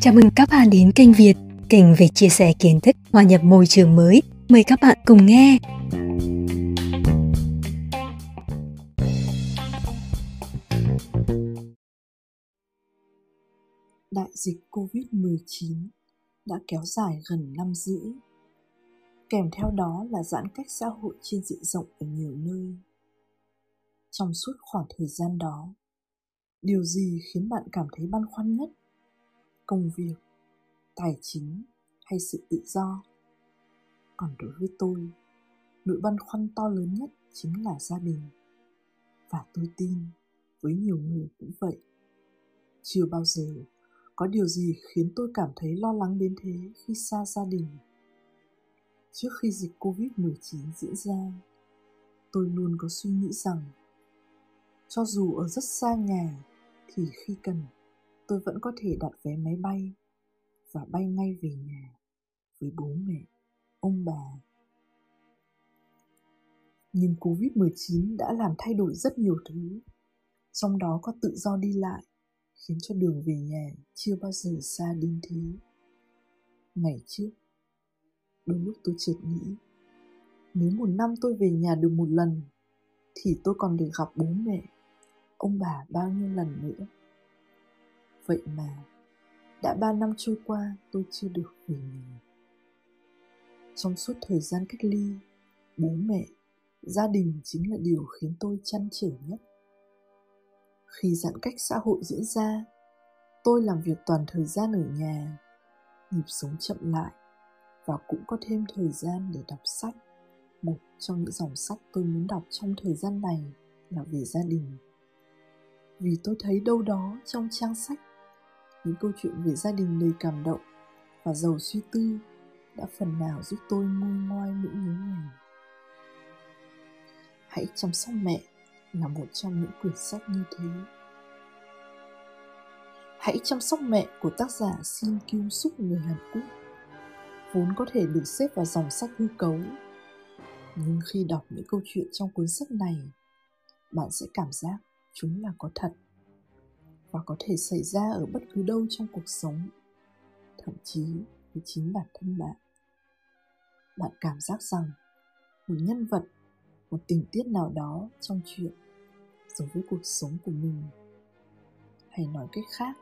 Chào mừng các bạn đến kênh Việt, kênh về chia sẻ kiến thức hòa nhập môi trường mới. Mời các bạn cùng nghe. Đại dịch Covid-19 đã kéo dài gần năm rưỡi. Kèm theo đó là giãn cách xã hội trên diện rộng ở nhiều nơi. Trong suốt khoảng thời gian đó, điều gì khiến bạn cảm thấy băn khoăn nhất? Công việc, tài chính hay sự tự do? Còn đối với tôi, nỗi băn khoăn to lớn nhất chính là gia đình. Và tôi tin với nhiều người cũng vậy. Chưa bao giờ có điều gì khiến tôi cảm thấy lo lắng đến thế khi xa gia đình. Trước khi dịch Covid-19 diễn ra, tôi luôn có suy nghĩ rằng cho dù ở rất xa nhà thì khi cần tôi vẫn có thể đặt vé máy bay và bay ngay về nhà với bố mẹ, ông bà. Nhưng Covid-19 đã làm thay đổi rất nhiều thứ, trong đó có tự do đi lại, khiến cho đường về nhà chưa bao giờ xa đến thế. Ngày trước, đôi lúc tôi chợt nghĩ, nếu một năm tôi về nhà được một lần, thì tôi còn được gặp bố mẹ, ông bà bao nhiêu lần nữa. Vậy mà, đã ba năm trôi qua tôi chưa được về nhà. Trong suốt thời gian cách ly, bố mẹ, gia đình chính là điều khiến tôi chăn trở nhất. Khi giãn cách xã hội diễn ra, tôi làm việc toàn thời gian ở nhà, nhịp sống chậm lại và cũng có thêm thời gian để đọc sách. Một trong những dòng sách tôi muốn đọc trong thời gian này là về gia đình. Vì tôi thấy đâu đó trong trang sách những câu chuyện về gia đình đầy cảm động và giàu suy tư đã phần nào giúp tôi nguôi ngoai nỗi nhớ này. Hãy chăm sóc mẹ là một trong những quyển sách như thế. Hãy chăm sóc mẹ của tác giả Shin Kyung Suk người Hàn Quốc vốn có thể được xếp vào dòng sách hư cấu. Nhưng khi đọc những câu chuyện trong cuốn sách này, bạn sẽ cảm giác chúng là có thật và có thể xảy ra ở bất cứ đâu trong cuộc sống, thậm chí với chính bản thân bạn. Bạn cảm giác rằng một nhân vật, một tình tiết nào đó trong chuyện giống với cuộc sống của mình. Hay nói cách khác,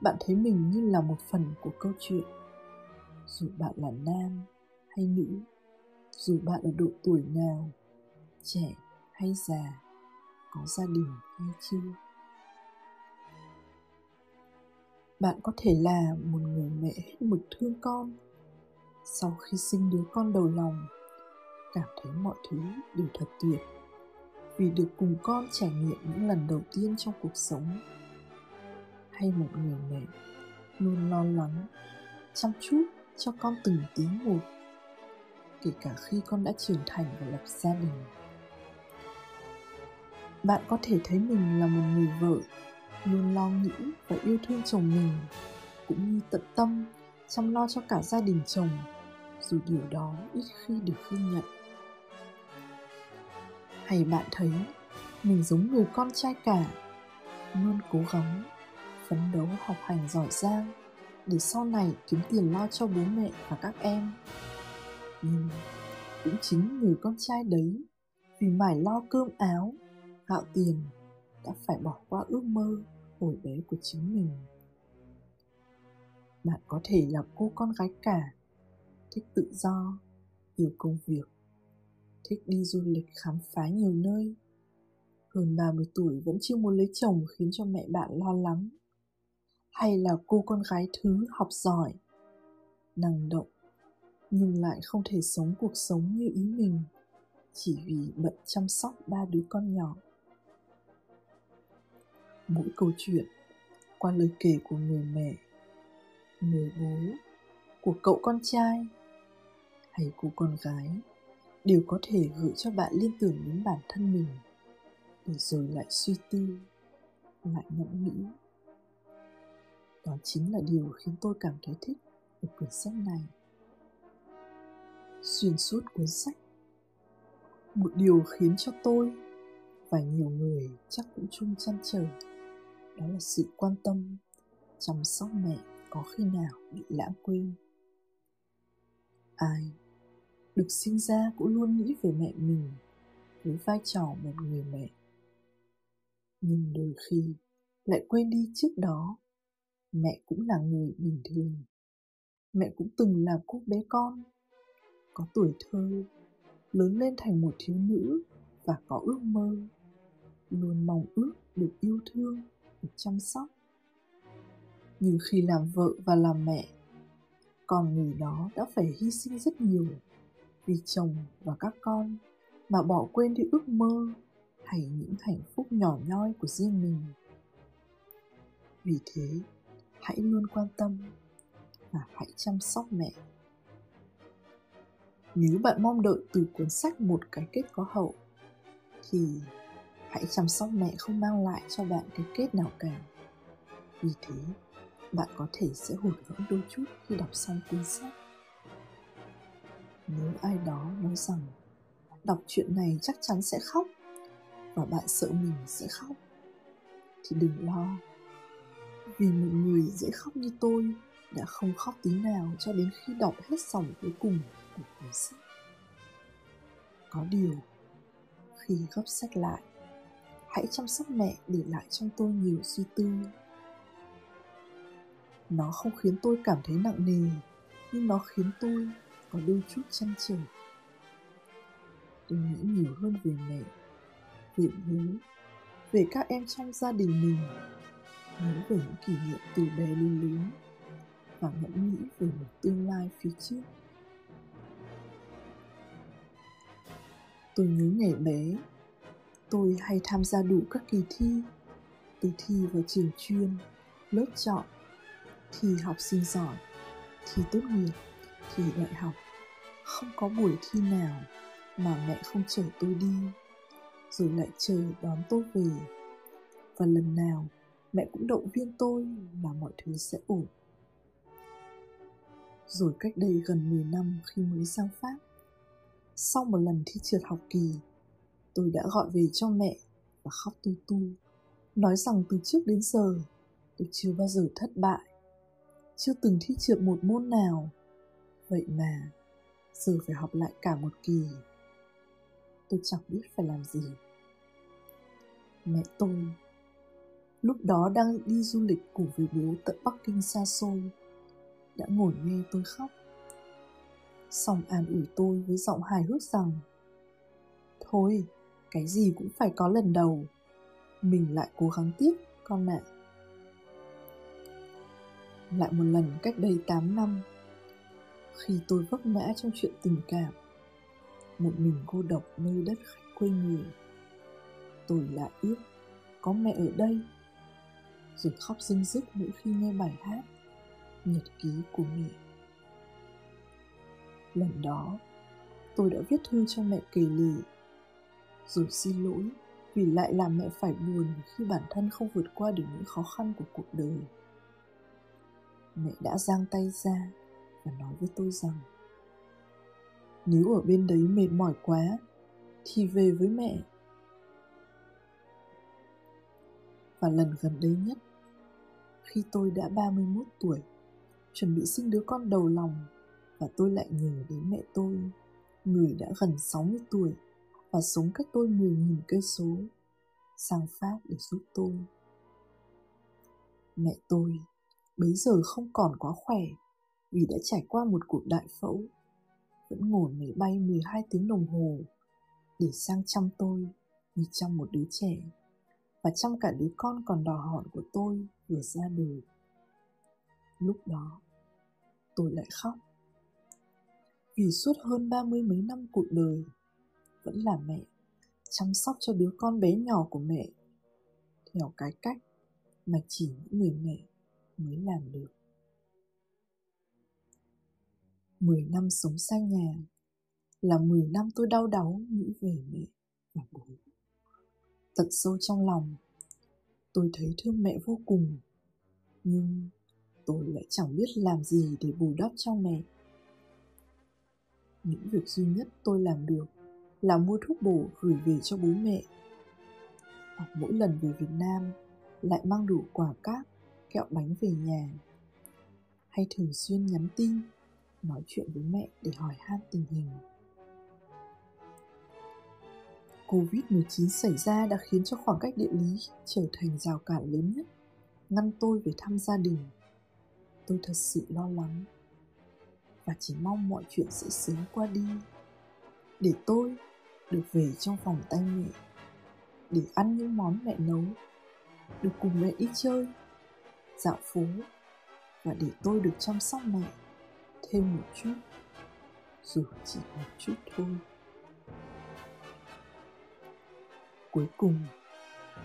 bạn thấy mình như là một phần của câu chuyện. Dù bạn là nam hay nữ, dù bạn ở độ tuổi nào, trẻ hay già, có gia đình hay chưa. bạn có thể là một người mẹ hết mực thương con. Sau khi sinh đứa con đầu lòng, cảm thấy mọi thứ đều thật tuyệt vì được cùng con trải nghiệm những lần đầu tiên trong cuộc sống. Hay một người mẹ luôn lo lắng, chăm chút cho con từng tí một, kể cả khi con đã trưởng thành và lập gia đình bạn có thể thấy mình là một người vợ, luôn lo nghĩ và yêu thương chồng mình, cũng như tận tâm, chăm lo cho cả gia đình chồng, dù điều đó ít khi được ghi nhận. Hay bạn thấy mình giống người con trai cả, luôn cố gắng, phấn đấu, học hành giỏi giang để sau này kiếm tiền lo cho bố mẹ và các em. Nhưng cũng chính người con trai đấy vì mải lo cơm áo gạo tiền đã phải bỏ qua ước mơ hồi bé của chính mình. Bạn có thể là cô con gái cả, thích tự do yêu công việc, thích đi du lịch khám phá nhiều nơi. Hơn 30 tuổi vẫn chưa muốn lấy chồng khiến cho mẹ bạn lo lắng. Hay là cô con gái thứ học giỏi, năng động, nhưng lại không thể sống cuộc sống như ý mình, chỉ vì bận chăm sóc ba đứa con nhỏ mỗi câu chuyện qua lời kể của người mẹ, người bố, của cậu con trai hay cô con gái đều có thể gửi cho bạn liên tưởng đến bản thân mình để rồi lại suy tư, lại ngẫm nghĩ. Đó chính là điều khiến tôi cảm thấy thích ở quyển sách này. Xuyên suốt cuốn sách, một điều khiến cho tôi và nhiều người chắc cũng chung chăn trở đó là sự quan tâm, chăm sóc mẹ có khi nào bị lãng quên. Ai được sinh ra cũng luôn nghĩ về mẹ mình, với vai trò một người mẹ. Nhưng đôi khi lại quên đi trước đó, mẹ cũng là người bình thường. Mẹ cũng từng là cô bé con, có tuổi thơ, lớn lên thành một thiếu nữ và có ước mơ, luôn mong ước được yêu thương được chăm sóc. Nhưng khi làm vợ và làm mẹ, con người đó đã phải hy sinh rất nhiều vì chồng và các con mà bỏ quên đi ước mơ hay những hạnh phúc nhỏ nhoi của riêng mình. Vì thế, hãy luôn quan tâm và hãy chăm sóc mẹ. Nếu bạn mong đợi từ cuốn sách một cái kết có hậu, thì hãy chăm sóc mẹ không mang lại cho bạn cái kết nào cả. Vì thế, bạn có thể sẽ hụt hẫng đôi chút khi đọc xong cuốn sách. Nếu ai đó nói rằng, đọc chuyện này chắc chắn sẽ khóc và bạn sợ mình sẽ khóc, thì đừng lo. Vì một người dễ khóc như tôi đã không khóc tí nào cho đến khi đọc hết dòng cuối cùng của cuốn sách. Có điều, khi gấp sách lại hãy chăm sóc mẹ để lại trong tôi nhiều suy tư. Nó không khiến tôi cảm thấy nặng nề, nhưng nó khiến tôi có đôi chút chăn trở. Tôi nghĩ nhiều hơn về mẹ, về bố, về các em trong gia đình mình, nhớ về những kỷ niệm từ bé đến lớn và ngẫm nghĩ về một tương lai phía trước. Tôi nhớ ngày bé tôi hay tham gia đủ các kỳ thi, từ thi vào trường chuyên, lớp chọn, thi học sinh giỏi, thi tốt nghiệp, thi đại học. Không có buổi thi nào mà mẹ không chở tôi đi, rồi lại chờ đón tôi về. Và lần nào mẹ cũng động viên tôi là mọi thứ sẽ ổn. Rồi cách đây gần 10 năm khi mới sang Pháp, sau một lần thi trượt học kỳ tôi đã gọi về cho mẹ và khóc tu tu nói rằng từ trước đến giờ, tôi chưa bao giờ thất bại, chưa từng thi trượt một môn nào. Vậy mà, giờ phải học lại cả một kỳ. Tôi chẳng biết phải làm gì. Mẹ tôi, lúc đó đang đi du lịch cùng với bố tận bắc kinh xa xôi, đã ngồi nghe tôi khóc. Xong an ủi tôi với giọng hài hước rằng, thôi cái gì cũng phải có lần đầu. Mình lại cố gắng tiếp con ạ. À. lại một lần cách đây 8 năm, khi tôi vấp ngã trong chuyện tình cảm, một mình cô độc nơi đất khách quê người, tôi lại ước có mẹ ở đây. Rồi khóc rưng rức mỗi khi nghe bài hát, nhật ký của mẹ. Lần đó, tôi đã viết thư cho mẹ kể lể rồi xin lỗi, vì lại làm mẹ phải buồn khi bản thân không vượt qua được những khó khăn của cuộc đời. Mẹ đã giang tay ra và nói với tôi rằng, nếu ở bên đấy mệt mỏi quá thì về với mẹ. Và lần gần đây nhất, khi tôi đã 31 tuổi, chuẩn bị sinh đứa con đầu lòng và tôi lại nhớ đến mẹ tôi, người đã gần 60 tuổi và sống cách tôi 10.000 cây số sang Pháp để giúp tôi. Mẹ tôi bấy giờ không còn quá khỏe vì đã trải qua một cuộc đại phẫu vẫn ngồi máy bay 12 tiếng đồng hồ để sang chăm tôi như chăm một đứa trẻ và chăm cả đứa con còn đỏ hòn của tôi vừa ra đời. Lúc đó, tôi lại khóc. Vì suốt hơn ba mươi mấy năm cuộc đời, vẫn là mẹ chăm sóc cho đứa con bé nhỏ của mẹ theo cái cách mà chỉ những người mẹ mới làm được. 10 năm sống xa nhà là 10 năm tôi đau đáu nghĩ về mẹ và bố. Tận sâu trong lòng, tôi thấy thương mẹ vô cùng, nhưng tôi lại chẳng biết làm gì để bù đắp cho mẹ. Những việc duy nhất tôi làm được là mua thuốc bổ gửi về cho bố mẹ. Hoặc mỗi lần về Việt Nam, lại mang đủ quả cáp kẹo bánh về nhà hay thường xuyên nhắn tin nói chuyện với mẹ để hỏi han tình hình Covid-19 xảy ra đã khiến cho khoảng cách địa lý trở thành rào cản lớn nhất, ngăn tôi về thăm gia đình. Tôi thật sự lo lắng và chỉ mong mọi chuyện sẽ sớm qua đi để tôi được về trong vòng tay mẹ, để ăn những món mẹ nấu, được cùng mẹ đi chơi, dạo phố, và để tôi được chăm sóc mẹ thêm một chút, dù chỉ một chút thôi. Cuối cùng,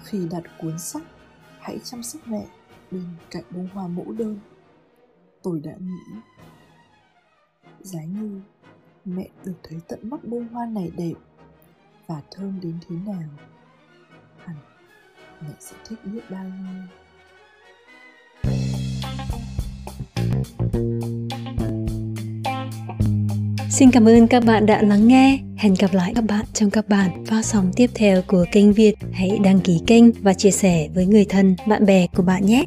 khi đặt cuốn sách, hãy chăm sóc mẹ bên cạnh bông hoa mẫu đơn, tôi đã nghĩ. Giá như mẹ được thấy tận mắt bông hoa này đẹp và thơm đến thế nào hẳn mẹ sẽ thích biết bao nhiêu Xin cảm ơn các bạn đã lắng nghe. Hẹn gặp lại các bạn trong các bản phát sóng tiếp theo của kênh Việt. Hãy đăng ký kênh và chia sẻ với người thân, bạn bè của bạn nhé.